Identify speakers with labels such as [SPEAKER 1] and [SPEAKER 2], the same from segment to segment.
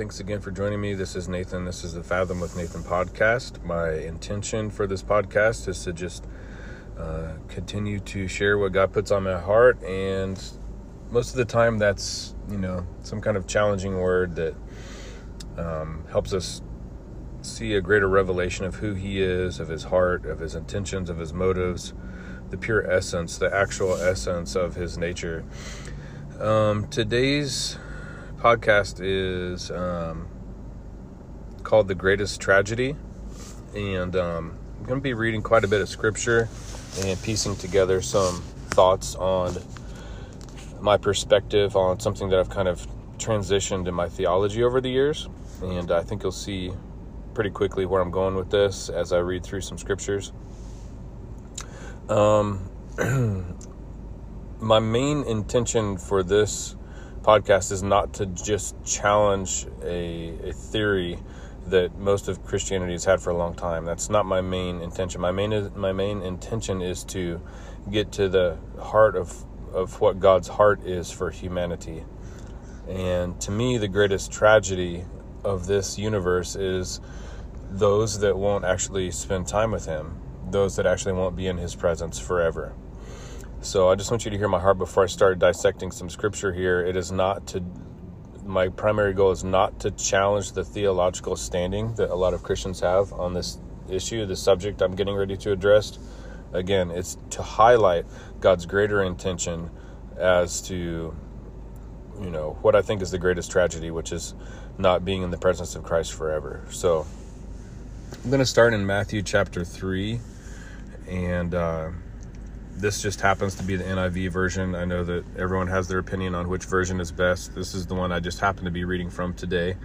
[SPEAKER 1] thanks again for joining me. This is Nathan. This is the Fathom with Nathan podcast. My intention for this podcast is to just uh, continue to share what God puts on my heart, and most of the time, that's you know some kind of challenging word that um, helps us see a greater revelation of who He is, of His heart, of His intentions, of His motives, the pure essence, the actual essence of His nature. Um, today's podcast is um, called The Greatest Tragedy. And um, I'm going to be reading quite a bit of scripture and piecing together some thoughts on my perspective on something that I've kind of transitioned in my theology over the years. And I think you'll see pretty quickly where I'm going with this as I read through some scriptures. Um, my main intention for this podcast is not to just challenge a, a theory that most of Christianity has had for a long time. That's not my main intention. My main my main intention is to get to the heart of of what God's heart is for humanity. And to me, the greatest tragedy of this universe is those that won't actually spend time with Him, those that actually won't be in His presence forever. So I just want you to hear my heart before I start dissecting some scripture here. It is not to, my primary goal is not to challenge the theological standing that a lot of Christians have on this issue, the subject I'm getting ready to address. Again, it's to highlight God's greater intention as to, you know, what I think is the greatest tragedy, which is not being in the presence of Christ forever. So I'm going to start in Matthew chapter 3 and, uh, this just happens to be the NIV version. I know that everyone has their opinion on which version is best. This is the one I just happen to be reading from today.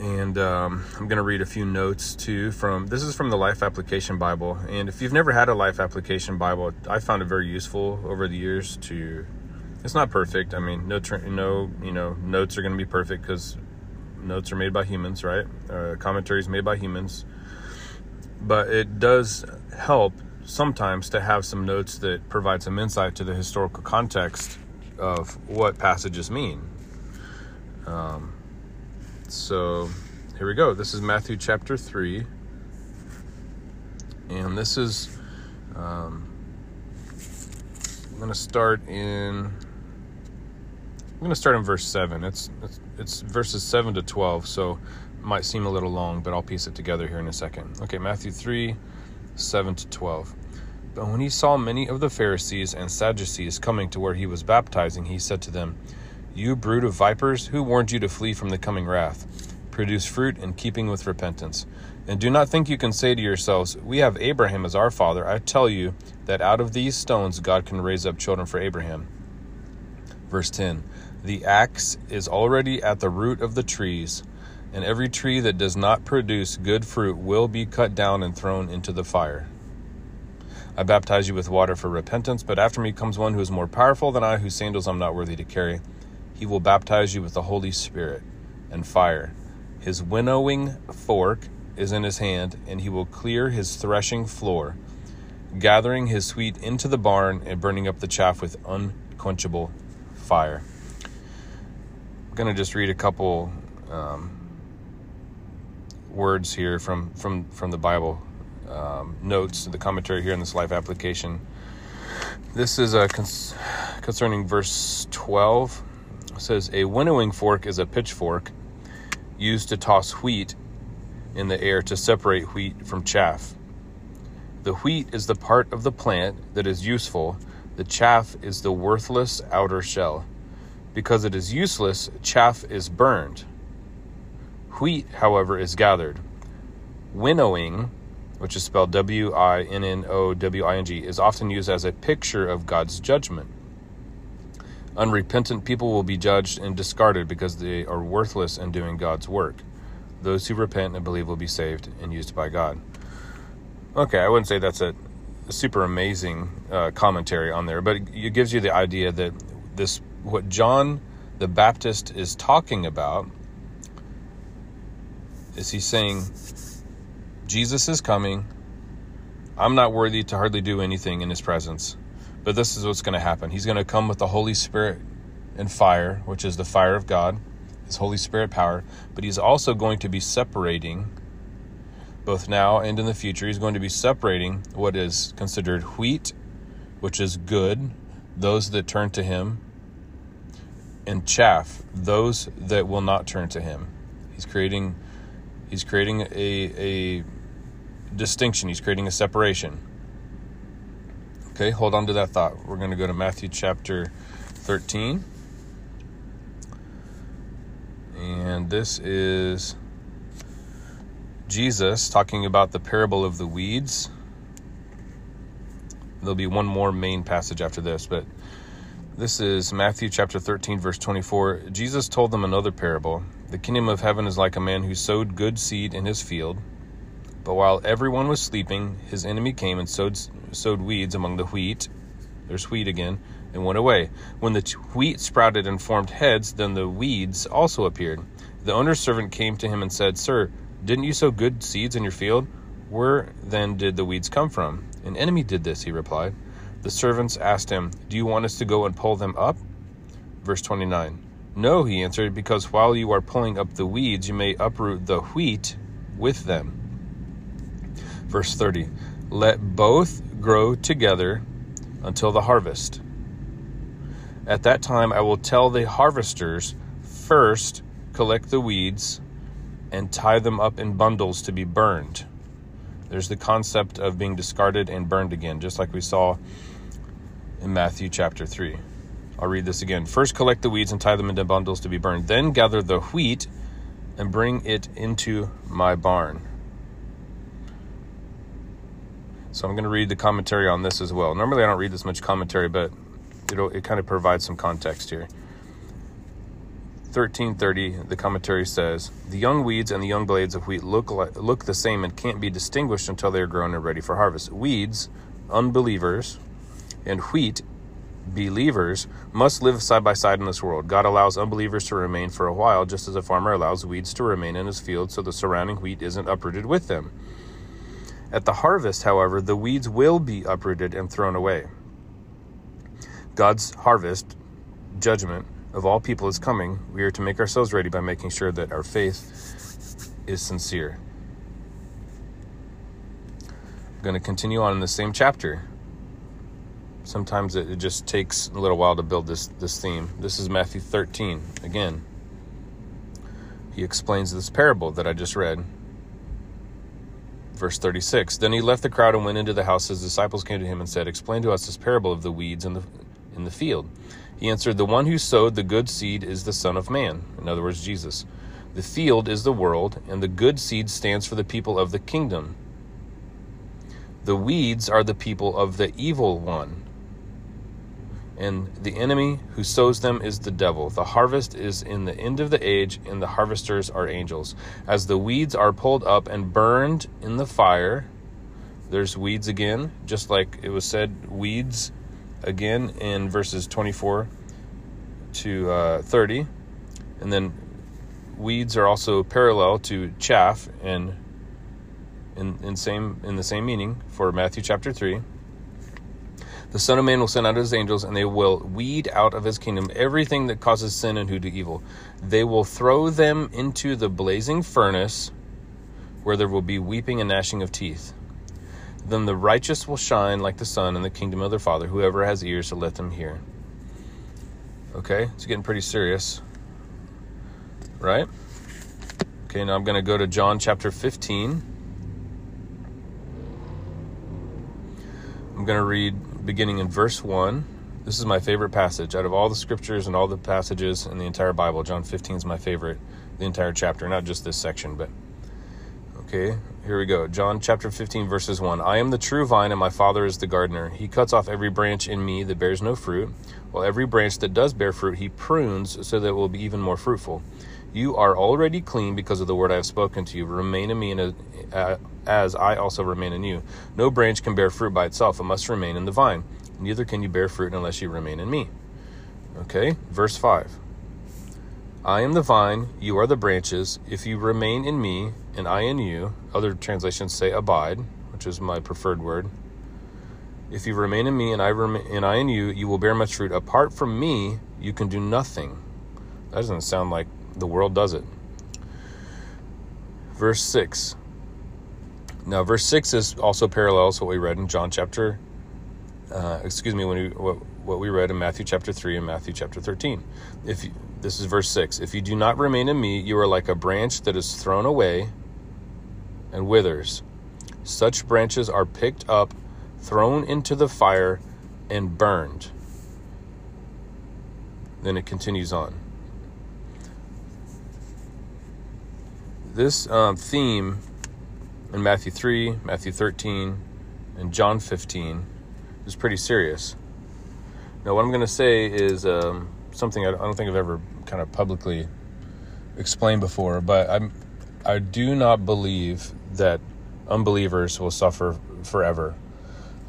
[SPEAKER 1] And um, I'm going to read a few notes too from this is from the Life Application Bible. And if you've never had a Life Application Bible, I found it very useful over the years to. It's not perfect. I mean, no, no, you know, notes are going to be perfect because notes are made by humans, right? Uh, commentaries made by humans. But it does help sometimes to have some notes that provide some insight to the historical context of what passages mean. Um, so here we go. This is Matthew chapter 3. And this is, um, I'm going to start in, I'm going to start in verse 7. It's, it's, it's verses 7 to 12, so it might seem a little long, but I'll piece it together here in a second. Okay, Matthew 3, 7 to 12. But when he saw many of the Pharisees and Sadducees coming to where he was baptizing, he said to them, You brood of vipers, who warned you to flee from the coming wrath? Produce fruit in keeping with repentance. And do not think you can say to yourselves, We have Abraham as our father. I tell you that out of these stones God can raise up children for Abraham. Verse 10 The axe is already at the root of the trees, and every tree that does not produce good fruit will be cut down and thrown into the fire. I baptize you with water for repentance, but after me comes one who is more powerful than I, whose sandals I'm not worthy to carry. He will baptize you with the Holy Spirit and fire. His winnowing fork is in his hand, and he will clear his threshing floor, gathering his wheat into the barn and burning up the chaff with unquenchable fire. I'm going to just read a couple um, words here from, from, from the Bible um, notes, to the commentary here in this life application. This is a cons- concerning verse 12. It says, A winnowing fork is a pitchfork used to toss wheat in the air to separate wheat from chaff. The wheat is the part of the plant that is useful, the chaff is the worthless outer shell. Because it is useless, chaff is burned. Wheat, however, is gathered. Winnowing which is spelled W I N N O W I N G, is often used as a picture of God's judgment. Unrepentant people will be judged and discarded because they are worthless in doing God's work. Those who repent and believe will be saved and used by God. Okay, I wouldn't say that's a, a super amazing uh, commentary on there, but it, it gives you the idea that this, what John the Baptist is talking about, is he's saying Jesus is coming. I'm not worthy to hardly do anything in his presence. But this is what's going to happen. He's going to come with the Holy Spirit and fire, which is the fire of God. His Holy Spirit power, but He's also going to be separating, both now and in the future, He's going to be separating what is considered wheat, which is good, those that turn to Him, and chaff, those that will not turn to Him. He's creating, He's creating a, a distinction. He's creating a separation. Okay, hold on to that thought. We're going to go to Matthew chapter 13. And this is Jesus talking about the parable of the weeds. There'll be one more main passage after this, but this is Matthew chapter 13, verse 24. Jesus told them another parable. The kingdom of heaven is like a man who sowed good seed in his field. But while everyone was sleeping, his enemy came and sowed, sowed weeds among the wheat. There's wheat again, and went away. When the wheat sprouted and formed heads, then the weeds also appeared. The owner's servant came to him and said, Sir, didn't you sow good seeds in your field? Where then did the weeds come from? An enemy did this, he replied. The servants asked him, Do you want us to go and pull them up? Verse 29. No, he answered, because while you are pulling up the weeds, you may uproot the wheat with them. Verse 30 Let both grow together until the harvest. At that time, I will tell the harvesters first collect the weeds and tie them up in bundles to be burned. There's the concept of being discarded and burned again, just like we saw in Matthew chapter 3. I'll read this again. First, collect the weeds and tie them into bundles to be burned. Then, gather the wheat and bring it into my barn. So I'm going to read the commentary on this as well. Normally I don't read this much commentary, but it it kind of provides some context here. 1330, the commentary says, The young weeds and the young blades of wheat look, like, look the same and can't be distinguished until they are grown and ready for harvest. Weeds, unbelievers, and wheat, believers, must live side by side in this world. God allows unbelievers to remain for a while, just as a farmer allows weeds to remain in his field so the surrounding wheat isn't uprooted with them. At the harvest, however, the weeds will be uprooted and thrown away. God's harvest, judgment of all people is coming. We are to make ourselves ready by making sure that our faith is sincere. I'm going to continue on in the same chapter. Sometimes it, just takes a little while to build this, this theme. This is Matthew 13 again. He explains this parable that I just read. Verse 36 Then he left the crowd and went into the house. His disciples came to him and said, Explain to us this parable of the weeds in the, in the field. He answered, The one who sowed the good seed is the Son of Man. In other words, Jesus. The field is the world, and the good seed stands for the people of the kingdom. The weeds are the people of the evil one and the enemy who sows them is the devil. The harvest is in the end of the age, and the harvesters are angels. As the weeds are pulled up and burned in the fire, there's weeds again, just like it was said, weeds again in verses 24 to uh, 30. And then weeds are also parallel to chaff and in, in same in the same meaning for Matthew chapter 3. The Son of Man will send out his angels, and they will weed out of his kingdom everything that causes sin and who do evil. They will throw them into the blazing furnace, where there will be weeping and gnashing of teeth. Then the righteous will shine like the sun in the kingdom of their Father. Whoever has ears to let them hear. Okay, it's getting pretty serious. Right? Okay, now I'm going to go to John chapter 15. I'm going to read beginning in verse 1. This is my favorite passage. Out of all the scriptures and all the passages in the entire Bible, John 15 is my favorite, the entire chapter, not just this section, but. Okay, here we go. John chapter 15, verses 1. I am the true vine, and my Father is the gardener. He cuts off every branch in me that bears no fruit, while every branch that does bear fruit, he prunes so that it will be even more fruitful. You are already clean because of the word I have spoken to you. Remain in me and a, as I also remain in you. No branch can bear fruit by itself, it must remain in the vine. Neither can you bear fruit unless you remain in me. Okay, verse 5. I am the vine, you are the branches. If you remain in me and I in you, other translations say abide, which is my preferred word. If you remain in me and I remain and I in you, you will bear much fruit. Apart from me, you can do nothing. That doesn't sound like The world does it. Verse 6. Now, verse 6 is also parallels what we read in John chapter, uh, excuse me, when we, what, what we read in Matthew chapter 3 and Matthew chapter 13. If you, This is verse 6. If you do not remain in me, you are like a branch that is thrown away and withers. Such branches are picked up, thrown into the fire, and burned. Then it continues on. This um, theme in Matthew 3, Matthew 13, and John 15 is pretty serious. Now, what I'm going to say is um, something I don't think I've ever kind of publicly explained before, but I'm I do not believe that unbelievers will suffer forever.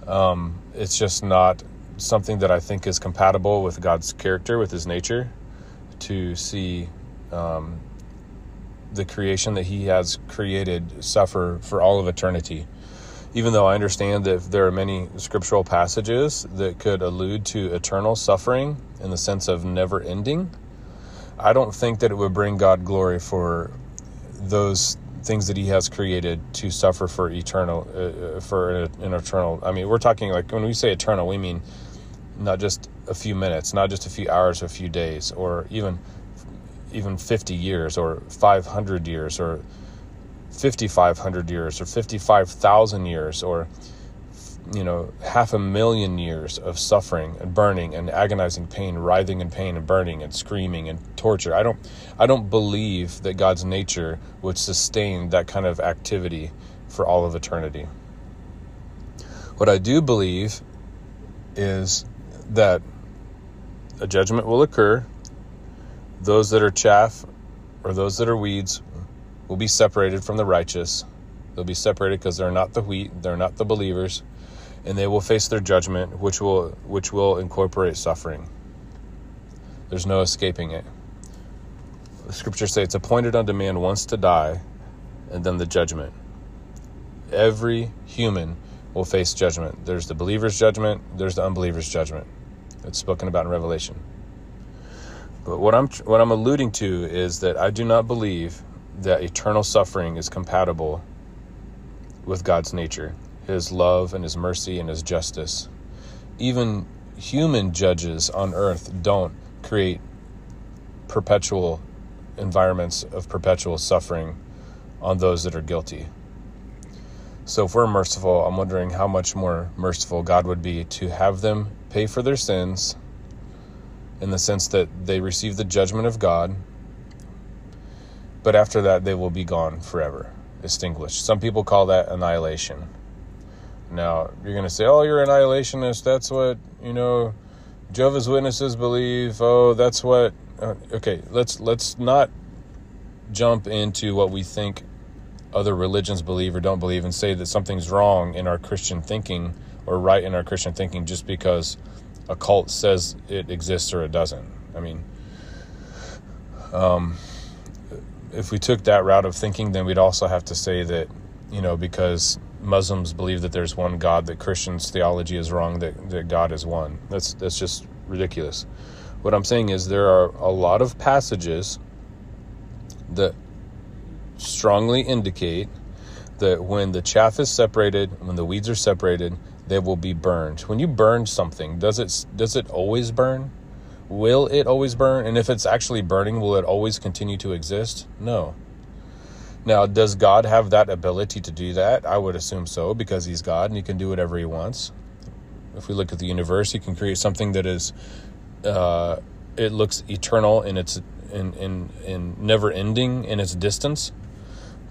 [SPEAKER 1] Um, it's just not something that I think is compatible with God's character, with His nature, to see um, the creation that He has created suffer for all of eternity. Even though I understand that there are many scriptural passages that could allude to eternal suffering in the sense of never ending, I don't think that it would bring God glory for those things that he has created to suffer for eternal uh, uh for an eternal i mean we're talking like when we say eternal we mean not just a few minutes not just a few hours or a few days or even even 50 years or 500 years or 5500 years or 55,000 years or you know, half a million years of suffering and burning and agonizing pain, writhing in pain and burning and screaming and torture. I don't I don't believe that God's nature would sustain that kind of activity for all of eternity. What I do believe is that a judgment will occur. Those that are chaff or those that are weeds will be separated from the righteous. They'll be separated because they're not the wheat, they're not the believers and they will face their judgment, which will which will incorporate suffering. There's no escaping it. The scriptures say it's appointed unto man once to die, and then the judgment. Every human will face judgment. There's the believer's judgment, there's the unbeliever's judgment. It's spoken about in Revelation. But what I'm what I'm alluding to is that I do not believe that eternal suffering is compatible with God's nature his love and his mercy and his justice. Even human judges on earth don't create perpetual environments of perpetual suffering on those that are guilty. So, if we're merciful, I'm wondering how much more merciful God would be to have them pay for their sins in the sense that they receive the judgment of God, but after that, they will be gone forever, extinguished. Some people call that annihilation. Now, you're going to say, oh, you're annihilationist. That's what, you know, Jehovah's Witnesses believe. Oh, that's what. Uh, okay, let's let's not jump into what we think other religions believe or don't believe and say that something's wrong in our Christian thinking or right in our Christian thinking just because a cult says it exists or it doesn't. I mean, um, if we took that route of thinking, then we'd also have to say that, you know, because Muslims believe that there's one God, that Christians' theology is wrong, that, that God is one. That's that's just ridiculous. What I'm saying is there are a lot of passages that strongly indicate that when the chaff is separated, when the weeds are separated, they will be burned. When you burn something, does it does it always burn? Will it always burn? And if it's actually burning, will it always continue to exist? No. Now, does God have that ability to do that? I would assume so because he's God and he can do whatever he wants. If we look at the universe, he can create something that is uh, it looks eternal in its in in, in never ending in its distance.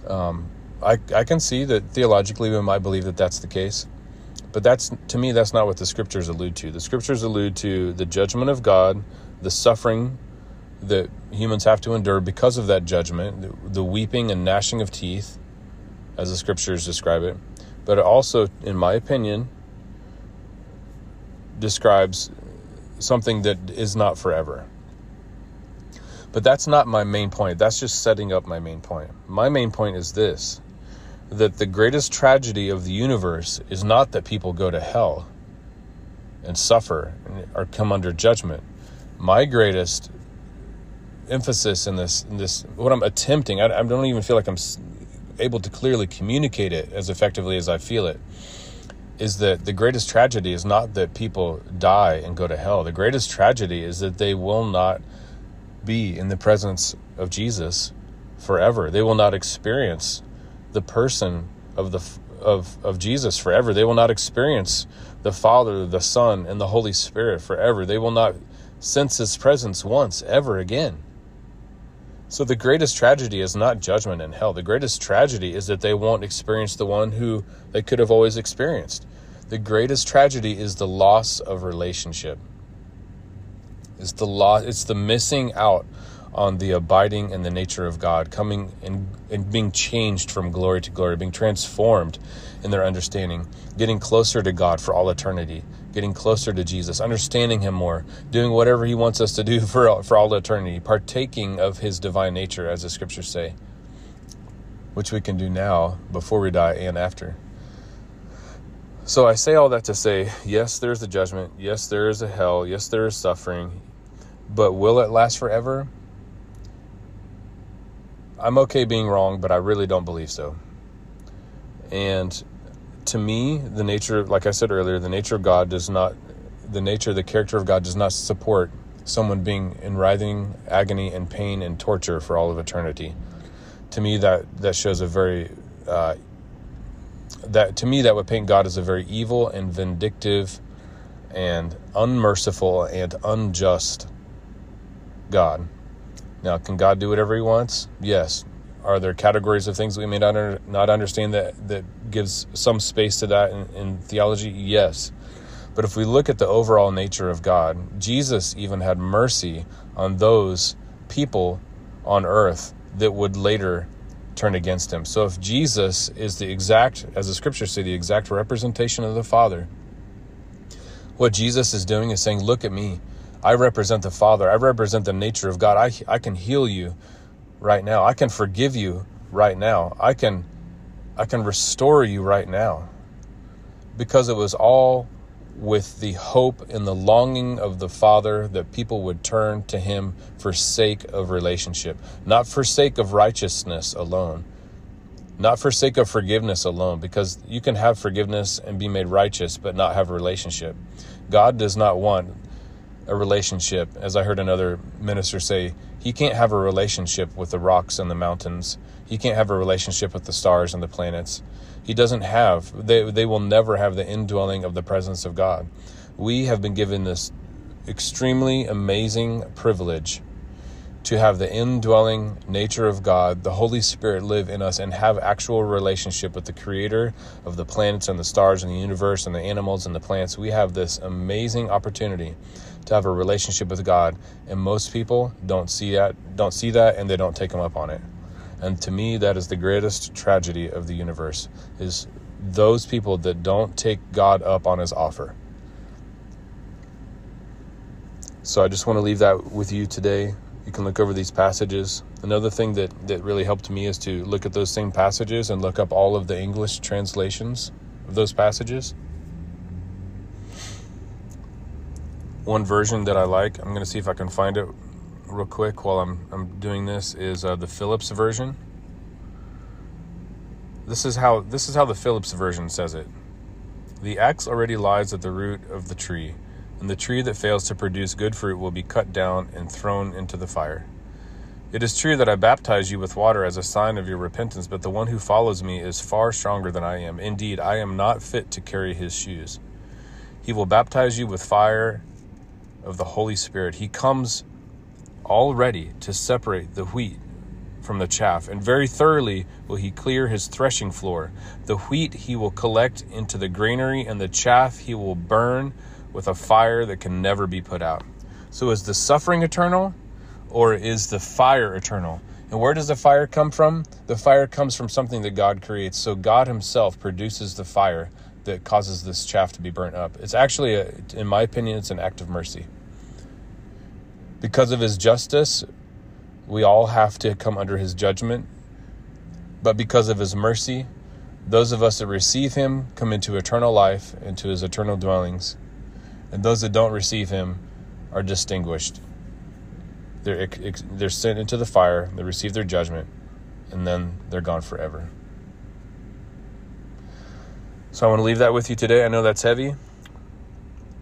[SPEAKER 1] Um, I I can see that theologically we might believe that that's the case, but that's to me that's not what the scriptures allude to. The scriptures allude to the judgment of God, the suffering that humans have to endure because of that judgment, the, weeping and gnashing of teeth, as the scriptures describe it. But it also, in my opinion, describes something that is not forever. But that's not my main point. That's just setting up my main point. My main point is this that the greatest tragedy of the universe is not that people go to hell and suffer or come under judgment. My greatest emphasis in this in this what I'm attempting. I, I don't even feel like I'm able to clearly communicate it as effectively as I feel it. Is that the greatest tragedy is not that people die and go to hell. The greatest tragedy is that they will not be in the presence of Jesus forever. They will not experience the person of the of of Jesus forever. They will not experience the Father, the Son, and the Holy Spirit forever. They will not sense his presence once ever again. So the greatest tragedy is not judgment in hell. The greatest tragedy is that they won't experience the one who they could have always experienced. The greatest tragedy is the loss of relationship. It's the loss it's the missing out on the abiding in the nature of God, coming and, and being changed from glory to glory, being transformed in their understanding, getting closer to God for all eternity, getting closer to Jesus, understanding Him more, doing whatever He wants us to do for, for all eternity, partaking of His divine nature, as the scriptures say, which we can do now before we die and after. So I say all that to say, yes, there's a judgment. Yes, there is a hell. Yes, there is suffering. But will it last forever? I'm okay being wrong, but I really don't believe so. And to me, the nature, like I said earlier, the nature of God does not, the nature, the character of God does not support someone being in writhing agony and pain and torture for all of eternity. To me, that that shows a very uh, that to me that would paint God as a very evil and vindictive and unmerciful and unjust God. Now, can God do whatever He wants? Yes. Are there categories of things we may not under, not understand that that gives some space to that in, in theology? Yes. But if we look at the overall nature of God, Jesus even had mercy on those people on earth that would later turn against him. So if Jesus is the exact, as the scriptures say, the exact representation of the Father, what Jesus is doing is saying, Look at me. I represent the Father. I represent the nature of God. I, I can heal you right now. I can forgive you right now. I can I can restore you right now. Because it was all with the hope and the longing of the Father that people would turn to Him for sake of relationship, not for sake of righteousness alone, not for sake of forgiveness alone, because you can have forgiveness and be made righteous but not have a relationship. God does not want a relationship, as I heard another minister say, he can't have a relationship with the rocks and the mountains. He can't have a relationship with the stars and the planets. He doesn't have, they, they will never have the indwelling of the presence of God. We have been given this extremely amazing privilege to have the indwelling nature of God, the Holy Spirit live in us and have actual relationship with the creator of the planets and the stars and the universe and the animals and the plants. We have this amazing opportunity to have a relationship with God, and most people don't see that, don't see that, and they don't take them up on it. And to me, that is the greatest tragedy of the universe: is those people that don't take God up on His offer. So I just want to leave that with you today. You can look over these passages. Another thing that, that really helped me is to look at those same passages and look up all of the English translations of those passages. One version that I like. I'm going to see if I can find it real quick while I'm, I'm doing this is uh, the Phillips version. This is how this is how the Phillips version says it. The axe already lies at the root of the tree, and the tree that fails to produce good fruit will be cut down and thrown into the fire. It is true that I baptize you with water as a sign of your repentance, but the one who follows me is far stronger than I am. Indeed, I am not fit to carry his shoes. He will baptize you with fire of the Holy Spirit. He comes all ready to separate the wheat from the chaff, and very thoroughly will he clear his threshing floor. The wheat he will collect into the granary, and the chaff he will burn with a fire that can never be put out. So, is the suffering eternal, or is the fire eternal? And where does the fire come from? The fire comes from something that God creates. So, God Himself produces the fire that causes this chaff to be burnt up. It's actually, a, in my opinion, it's an act of mercy. Because of his justice, we all have to come under his judgment. But because of his mercy, those of us that receive him come into eternal life, into his eternal dwellings. And those that don't receive him are distinguished. they're they're sent into the fire, they receive their judgment, and then they're gone forever. So I want to leave that with you today. I know that's heavy,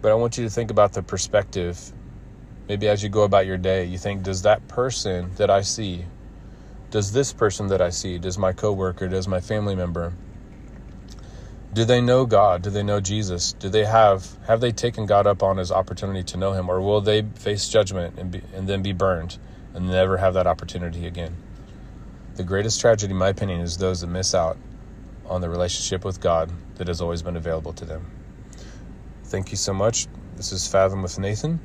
[SPEAKER 1] but I want you to think about the perspective. Maybe as you go about your day, you think, does that person that I see, does this person that I see, does my coworker, does my family member, do they know God? Do they know Jesus? Do they have have they taken God up on his opportunity to know him or will they face judgment and be, and then be burned and never have that opportunity again? The greatest tragedy in my opinion is those that miss out on the relationship with God that has always been available to them. Thank you so much. This is Fathom with Nathan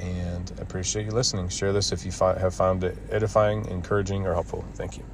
[SPEAKER 1] and I appreciate you listening. Share this if you have found it edifying, encouraging, or helpful. Thank you.